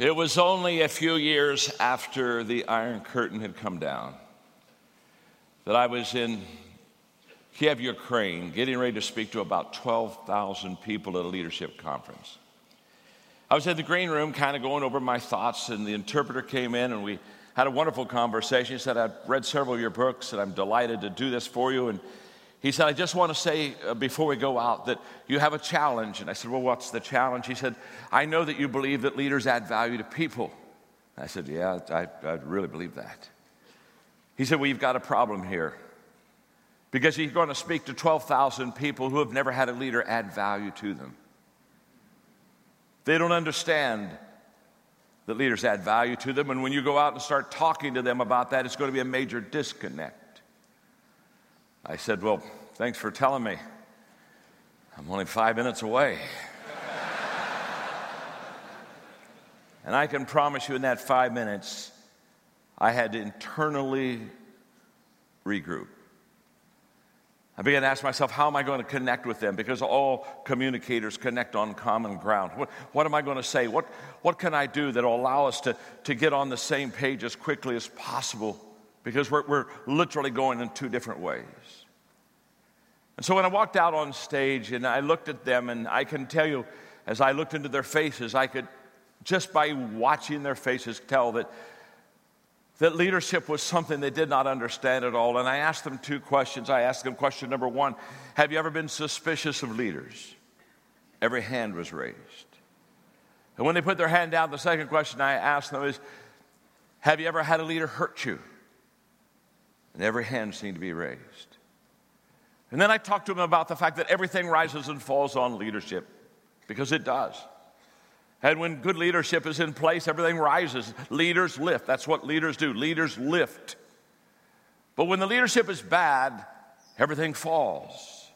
It was only a few years after the Iron Curtain had come down that I was in Kiev, Ukraine, getting ready to speak to about 12,000 people at a leadership conference. I was in the green room, kind of going over my thoughts, and the interpreter came in and we had a wonderful conversation. He said, I've read several of your books and I'm delighted to do this for you. And he said, I just want to say uh, before we go out that you have a challenge. And I said, Well, what's the challenge? He said, I know that you believe that leaders add value to people. I said, Yeah, I, I really believe that. He said, Well, you've got a problem here because you're going to speak to 12,000 people who have never had a leader add value to them. They don't understand that leaders add value to them. And when you go out and start talking to them about that, it's going to be a major disconnect. I said, Well, thanks for telling me. I'm only five minutes away. and I can promise you, in that five minutes, I had to internally regroup. I began to ask myself, how am I going to connect with them? Because all communicators connect on common ground. What, what am I going to say? What, what can I do that will allow us to, to get on the same page as quickly as possible? because we're, we're literally going in two different ways. And so when I walked out on stage and I looked at them, and I can tell you, as I looked into their faces, I could just by watching their faces tell that, that leadership was something they did not understand at all. And I asked them two questions. I asked them question number one Have you ever been suspicious of leaders? Every hand was raised. And when they put their hand down, the second question I asked them is Have you ever had a leader hurt you? and every hand seemed to be raised. And then I talked to him about the fact that everything rises and falls on leadership, because it does. And when good leadership is in place, everything rises. Leaders lift. That's what leaders do. Leaders lift. But when the leadership is bad, everything falls.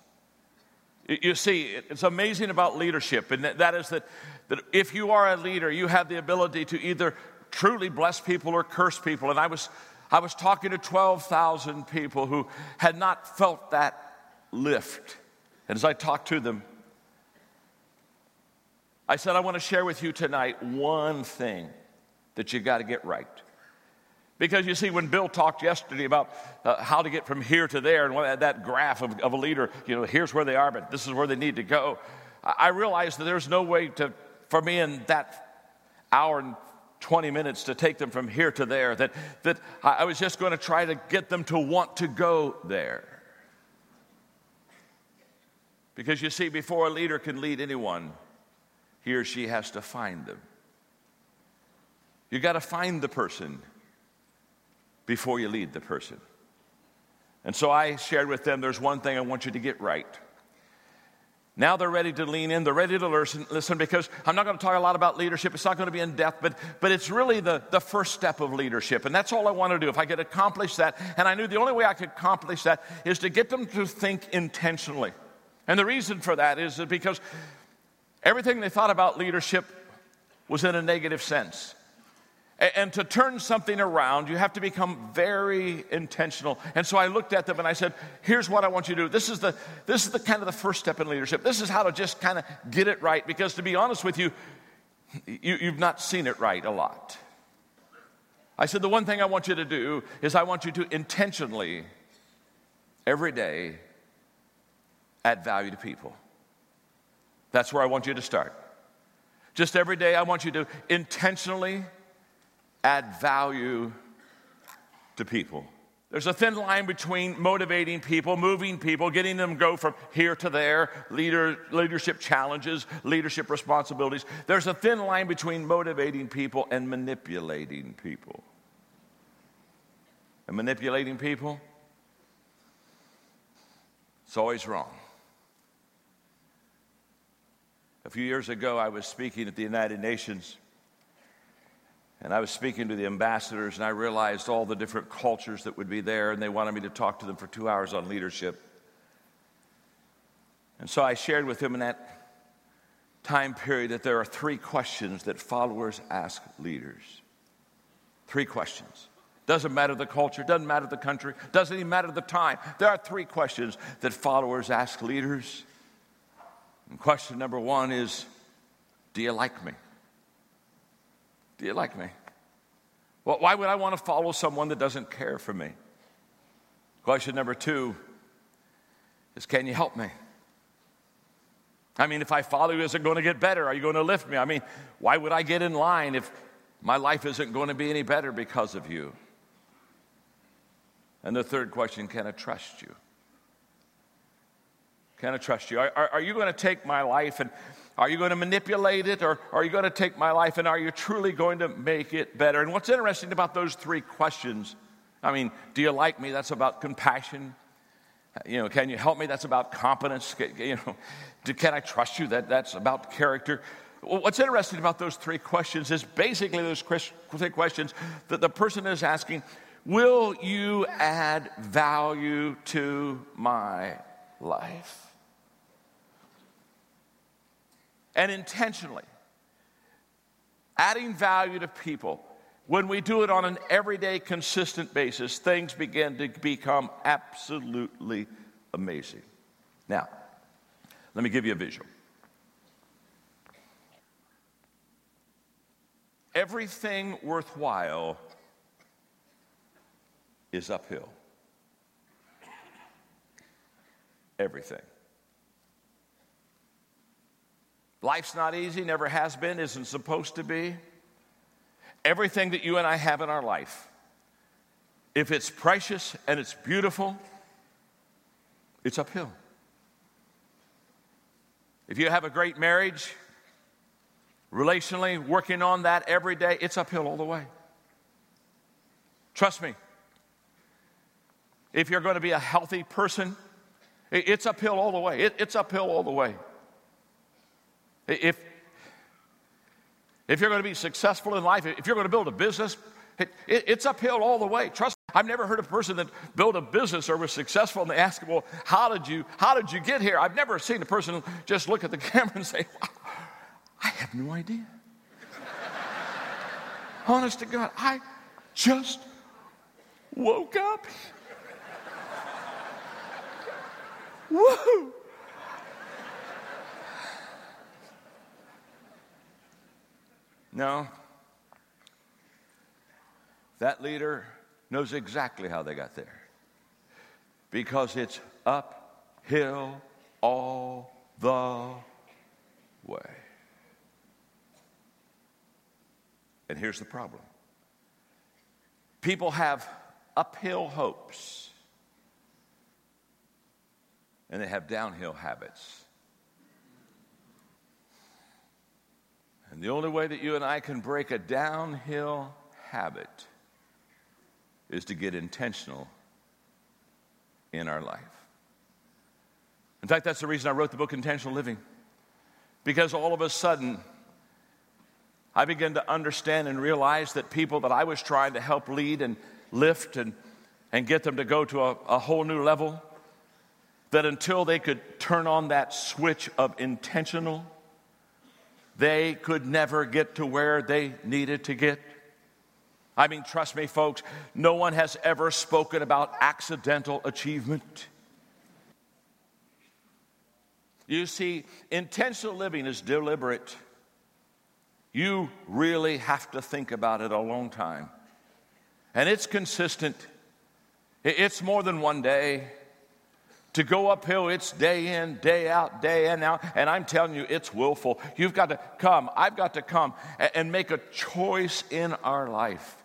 You see, it's amazing about leadership, and that is that, that if you are a leader, you have the ability to either truly bless people or curse people. And I was I was talking to 12,000 people who had not felt that lift. And as I talked to them, I said, I want to share with you tonight one thing that you've got to get right. Because you see, when Bill talked yesterday about uh, how to get from here to there and that graph of, of, a leader, you know, here's where they are, but this is where they need to go, I realized that there's no way to, for me in that hour and 20 minutes to take them from here to there, that, that I was just going to try to get them to want to go there. Because you see, before a leader can lead anyone, he or she has to find them. You got to find the person before you lead the person. And so I shared with them there's one thing I want you to get right. Now they're ready to lean in, they're ready to listen, listen because I'm not going to talk a lot about leadership. It's not going to be in depth, but, but it's really the, the first step of leadership. And that's all I want to do. If I could accomplish that, and I knew the only way I could accomplish that is to get them to think intentionally. And the reason for that is that because everything they thought about leadership was in a negative sense. And to turn something around, you have to become very intentional. And so I looked at them and I said, here's what I want you to do. This is the, this is the kind of the first step in leadership. This is how to just kind of get it right. Because to be honest with you, you, you've not seen it right a lot. I said, the one thing I want you to do is I want you to intentionally, every day, add value to people. That's where I want you to start. Just every day, I want you to intentionally add value to people. There's a thin line between motivating people, moving people, getting them to go from here to there, leader, leadership challenges, leadership responsibilities. There's a thin line between motivating people and manipulating people. And manipulating people, it's always wrong. A few years ago, I was speaking at the United Nations and I was speaking to the ambassadors, and I realized all the different cultures that would be there, and they wanted me to talk to them for two hours on leadership. And so I shared with them in that time period that there are three questions that followers ask leaders. Three questions. Doesn't matter the culture, doesn't matter the country, doesn't even matter the time. There are three questions that followers ask leaders. And question number one is Do you like me? Do you like me? Well, why would I want to follow someone that doesn't care for me? Question number two is Can you help me? I mean, if I follow you, is it going to get better? Are you going to lift me? I mean, why would I get in line if my life isn't going to be any better because of you? And the third question can I trust you? Can I trust you? Are, are, are you going to take my life and are you going to manipulate it or are you going to take my life and are you truly going to make it better? And what's interesting about those three questions, I mean, do you like me? That's about compassion. You know, can you help me? That's about competence. You know, can I trust you? That, that's about character. What's interesting about those three questions is basically those three questions that the person is asking Will you add value to my life? And intentionally, adding value to people, when we do it on an everyday, consistent basis, things begin to become absolutely amazing. Now, let me give you a visual. Everything worthwhile is uphill. Everything. Life's not easy, never has been, isn't supposed to be. Everything that you and I have in our life, if it's precious and it's beautiful, it's uphill. If you have a great marriage, relationally, working on that every day, it's uphill all the way. Trust me, if you're going to be a healthy person, it's uphill all the way. it's uphill all the way. If, if you're going to be successful in life, if you're going to build a business, it, it, it's uphill all the way. Trust me. I've never heard a person that built a business or was successful and they ask, well, how did you, how did you get here? I've never seen a person just look at the camera and say, wow, I have no idea. Honest to God, I just woke up. Woo! No. That leader knows exactly how they got there. Because it's uphill all the way. And here's the problem people have uphill hopes and they have downhill habits. And the only way that you and I can break a downhill habit is to get intentional in our life. In fact, that's the reason I wrote the book Intentional Living. Because all of a sudden, I began to understand and realize that people that I was trying to help lead and lift and, and get them to go to a, a whole new level, that until they could turn on that switch of intentional, they could never get to where they needed to get. I mean, trust me, folks, no one has ever spoken about accidental achievement. You see, intentional living is deliberate. You really have to think about it a long time. And it's consistent, it's more than one day. To go uphill, it's day in, day out, day in, out. And I'm telling you, it's willful. You've got to come, I've got to come and make a choice in our life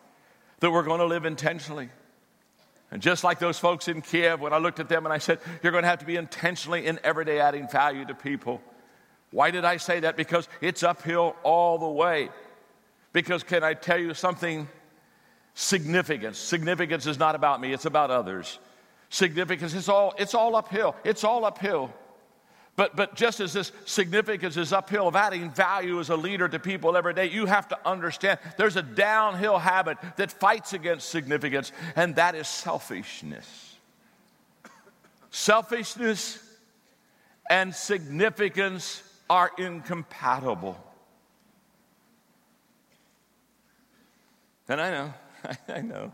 that we're going to live intentionally. And just like those folks in Kiev, when I looked at them and I said, You're going to have to be intentionally in everyday adding value to people. Why did I say that? Because it's uphill all the way. Because can I tell you something? Significance. Significance is not about me, it's about others significance. It's all, it's all uphill. It's all uphill. But, but just as this significance is uphill of adding value as a leader to people every day, you have to understand there's a downhill habit that fights against significance, and that is selfishness. Selfishness and significance are incompatible. And I know, I know.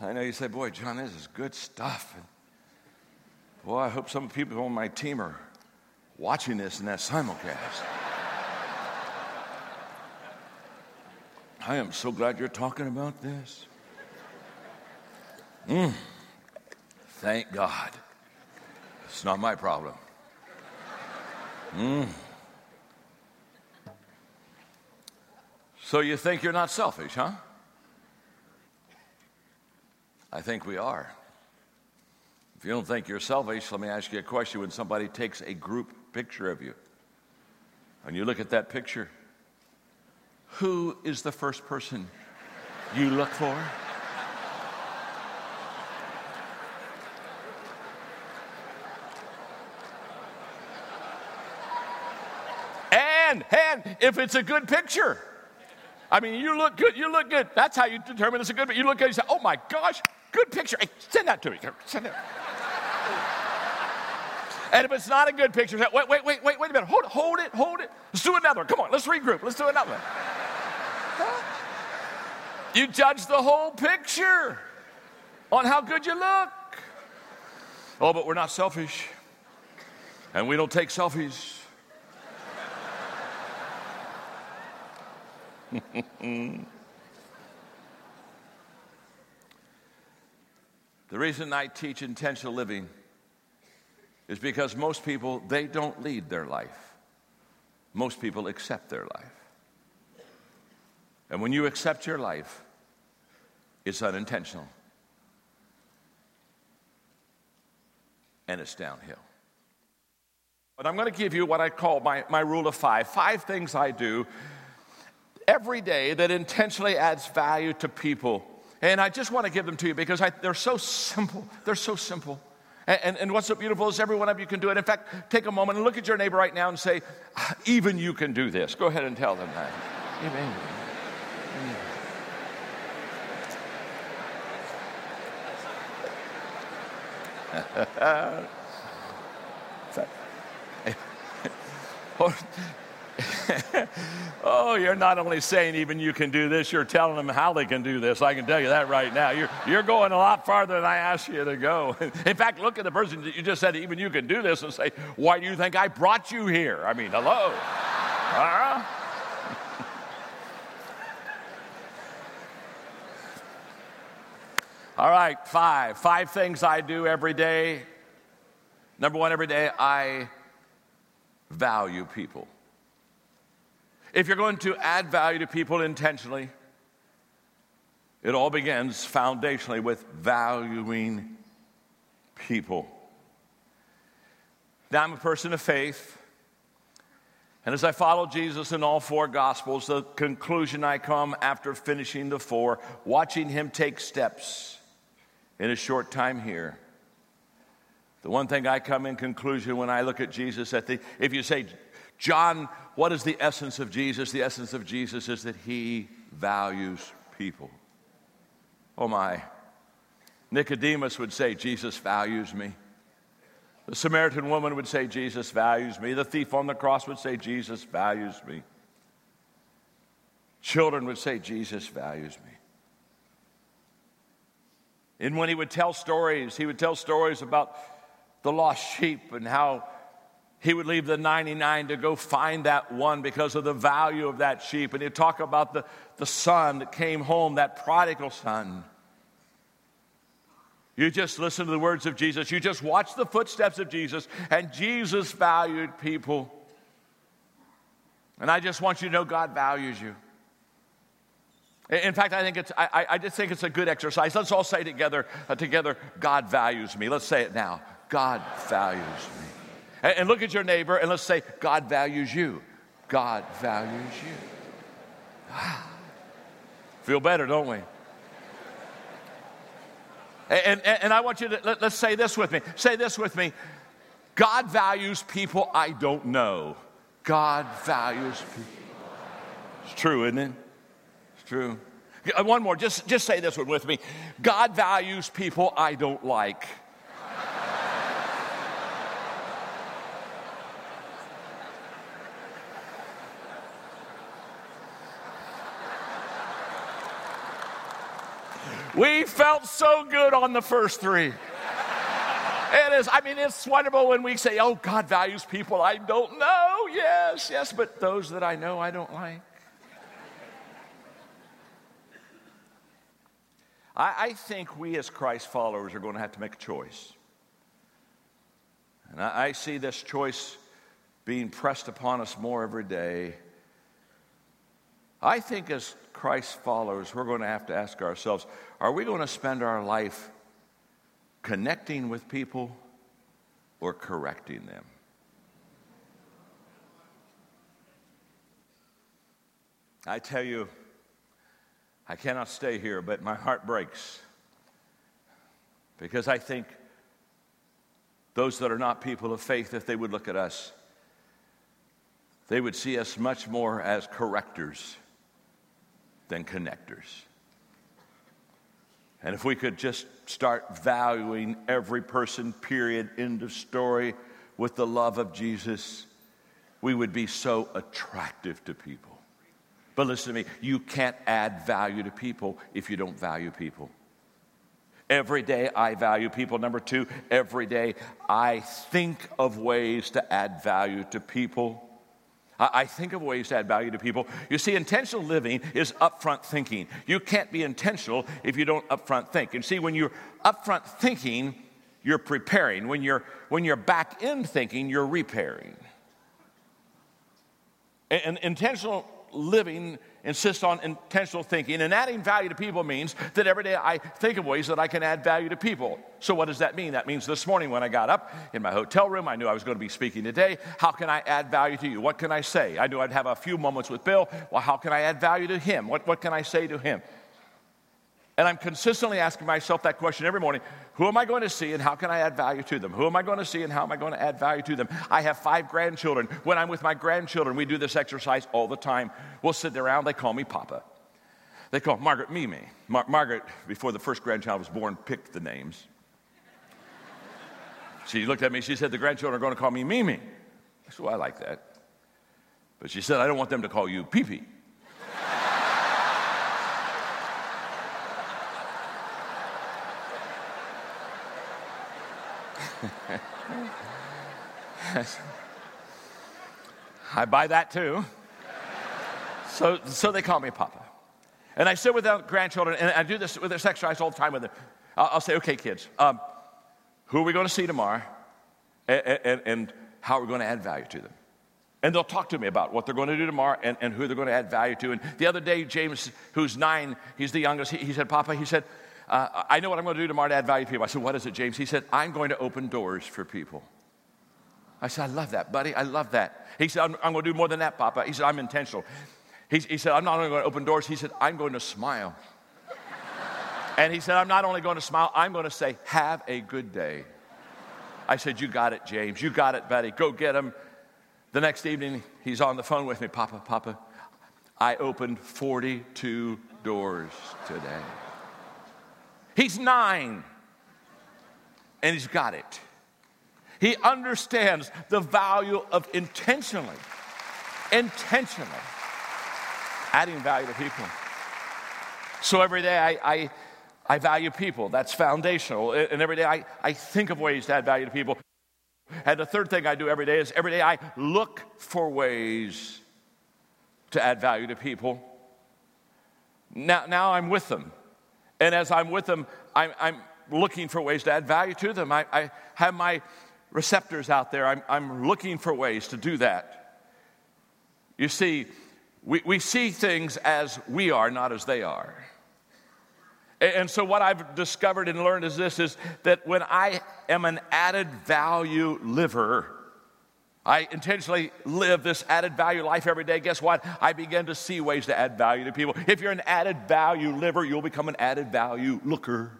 I know you say, boy, John, this is good stuff. And boy, I hope some people on my team are watching this in that simulcast. I am so glad you're talking about this. Mm. Thank God. It's not my problem. Mm. So you think you're not selfish, huh? I think we are. If you don't think you're selfish, let me ask you a question. When somebody takes a group picture of you, and you look at that picture, who is the first person you look for? And, and if it's a good picture, I mean, you look good, you look good. That's how you determine it's a good, but you look good, you say, oh my gosh, good picture. Hey, send that to me. Send it. and if it's not a good picture, wait, wait, wait, wait, wait a minute. Hold it, hold it, hold it. Let's do another one. Come on, let's regroup. Let's do another one. You judge the whole picture on how good you look. Oh, but we're not selfish. And we don't take selfies. the reason I teach intentional living is because most people, they don't lead their life. Most people accept their life. And when you accept your life, it's unintentional. And it's downhill. But I'm going to give you what I call my, my rule of five five things I do every day that intentionally adds value to people. And I just want to give them to you because I, they're so simple. They're so simple. And, and, and, what's so beautiful is every one of you can do it. In fact, take a moment and look at your neighbor right now and say, ah, even you can do this. Go ahead and tell them that. Amen. oh, you're not only saying even you can do this, you're telling them how they can do this. I can tell you that right now. You're, you're going a lot farther than I asked you to go. In fact, look at the person that you just said, even you can do this, and say, Why do you think I brought you here? I mean, hello. Uh-huh. All right, five. Five things I do every day. Number one, every day, I value people. If you're going to add value to people intentionally, it all begins foundationally with valuing people. Now, I'm a person of faith. And as I follow Jesus in all four Gospels, the conclusion I come after finishing the four, watching him take steps in a short time here. The one thing I come in conclusion when I look at Jesus at the, if you say, John, what is the essence of Jesus? The essence of Jesus is that he values people. Oh my. Nicodemus would say, Jesus values me. The Samaritan woman would say, Jesus values me. The thief on the cross would say, Jesus values me. Children would say, Jesus values me. And when he would tell stories, he would tell stories about the lost sheep and how he would leave the 99 to go find that one because of the value of that sheep. And he'd talk about the, the son that came home, that prodigal son. You just listen to the words of Jesus. You just watch the footsteps of Jesus, and Jesus valued people. And I just want you to know God values you. In fact, I think it's, I, I just think it's a good exercise. Let's all say together, uh, together, God values me. Let's say it now. God values me. And look at your neighbor and let's say, God values you. God values you. Feel better, don't we? And, and, and, I want you to, let, let's say this with me. Say this with me. God values people I don't know. God values people. It's true, isn't it? It's true. One more, just, just say this one with me. God values people I don't like. We felt so good on the first three. It is, I mean, it's wonderful when we say, oh, God values people I don't know. Yes, yes, but those that I know I don't like. I, I think we as Christ followers are going to have to make a choice. And I, I see this choice being pressed upon us more every day. I think as Christ followers, we're going to have to ask ourselves are we going to spend our life connecting with people or correcting them? I tell you, I cannot stay here, but my heart breaks because I think those that are not people of faith, if they would look at us, they would see us much more as correctors than connectors. And if we could just start valuing every person, period, end of story, with the love of Jesus, we would be so attractive to people. But listen to me, you can't add value to people if you don't value people. Every day I value people. Number two, every day I think of ways to add value to people. I think of ways to add value to people. You see, intentional living is upfront thinking. You can't be intentional if you don't upfront think. And see, when you're upfront thinking, you're preparing. When you're, when you're back end thinking, you're repairing. And intentional living insists on intentional thinking. And adding value to people means that every day I think of ways that I can add value to people. So, what does that mean? That means this morning when I got up in my hotel room, I knew I was going to be speaking today. How can I add value to you? What can I say? I knew I'd have a few moments with Bill. Well, how can I add value to him? What, what can I say to him? And I'm consistently asking myself that question every morning Who am I going to see and how can I add value to them? Who am I going to see and how am I going to add value to them? I have five grandchildren. When I'm with my grandchildren, we do this exercise all the time. We'll sit around, they call me Papa. They call Margaret Mimi. Mar- Margaret, before the first grandchild was born, picked the names. She looked at me, she said, The grandchildren are going to call me Mimi. I said, Well, I like that. But she said, I don't want them to call you Pee Pee. I buy that too. So, so they call me Papa. And I sit with the grandchildren, and I do this with this exercise all the time with them. I'll, I'll say, okay, kids, um, who are we going to see tomorrow? And, and, and how are we going to add value to them? And they'll talk to me about what they're going to do tomorrow and, and who they're going to add value to. And the other day, James, who's nine, he's the youngest, he, he said, Papa, he said, uh, I know what I'm going to do tomorrow to add value to people. I said, What is it, James? He said, I'm going to open doors for people. I said, I love that, buddy. I love that. He said, I'm, I'm going to do more than that, Papa. He said, I'm intentional. He, he said, I'm not only going to open doors, he said, I'm going to smile. and he said, I'm not only going to smile, I'm going to say, Have a good day. I said, You got it, James. You got it, buddy. Go get him. The next evening, he's on the phone with me, Papa, Papa. I opened 42 doors today. He's nine, and he's got it. He understands the value of intentionally, intentionally adding value to people. So every day I, I, I value people. That's foundational. And every day I, I think of ways to add value to people. And the third thing I do every day is every day I look for ways to add value to people. Now, now I'm with them. And as I'm with them, I'm, I'm looking for ways to add value to them. I, I have my receptors out there. I'm, I'm, looking for ways to do that. You see, we, we see things as we are, not as they are. And, and so what I've discovered and learned is this is that when I am an added value liver, I intentionally live this added value life every day. Guess what? I begin to see ways to add value to people. If you're an added value liver, you'll become an added value looker.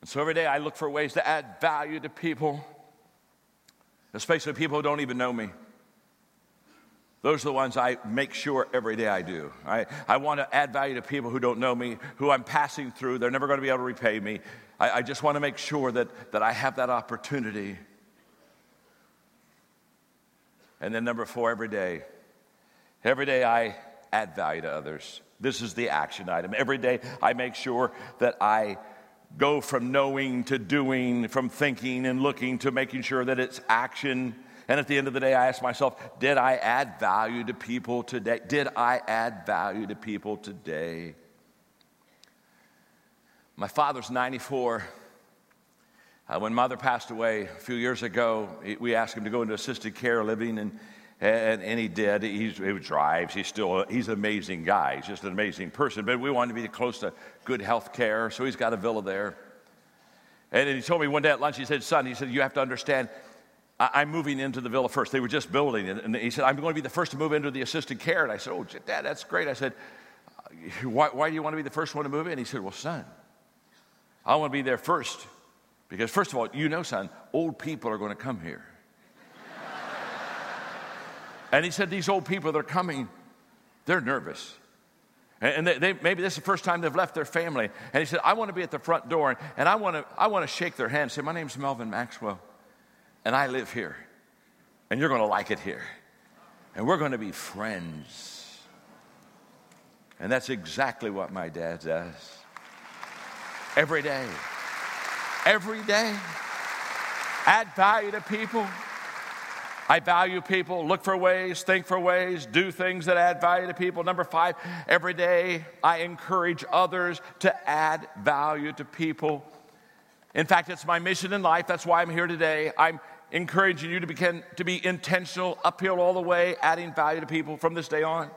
And so every day I look for ways to add value to people, especially people who don't even know me. Those are the ones I make sure every day I do. I, I want to add value to people who don't know me, who I'm passing through. They're never going to be able to repay me. I, I just want to make sure that, that I have that opportunity. And then, number four, every day. Every day I add value to others. This is the action item. Every day I make sure that I go from knowing to doing, from thinking and looking to making sure that it's action And at the end of the day, I ask myself, did I add value to people today? Did I add value to people today? My father's 94. Uh, when mother passed away a few years ago, we asked him to go into assisted care living, and, and, and he did. He's, he drives. He's still he's an amazing guy. He's just an amazing person. But we wanted to be close to good health care, so he's got a villa there. And he told me one day at lunch, he said, Son, he said, you have to understand, I'm moving into the villa first. They were just building it. And he said, I'm going to be the first to move into the assisted care. And I said, Oh, Dad, that's great. I said, uh, why, why do you want to be the first one to move in? He said, Well, son, I want to be there first. Because, first of all, you know, son, old people are going to come here. and he said, These old people that are coming, they're nervous. And they, they, maybe this is the first time they've left their family. And he said, I want to be at the front door and, I, want to, I want to shake their hand and say, My name's Melvin Maxwell, and I live here. And you're going to like it here. And we're going to be friends. And that's exactly what my dad does. Every day. Every day. Add value to people. I value people, look for ways, think for ways, do things that add value to people. Number five, every day I encourage others to add value to people. In fact, it's my mission in life. That's why I'm here today. I'm encouraging you to, begin, to be intentional, uphill all the way, adding value to people from this day on.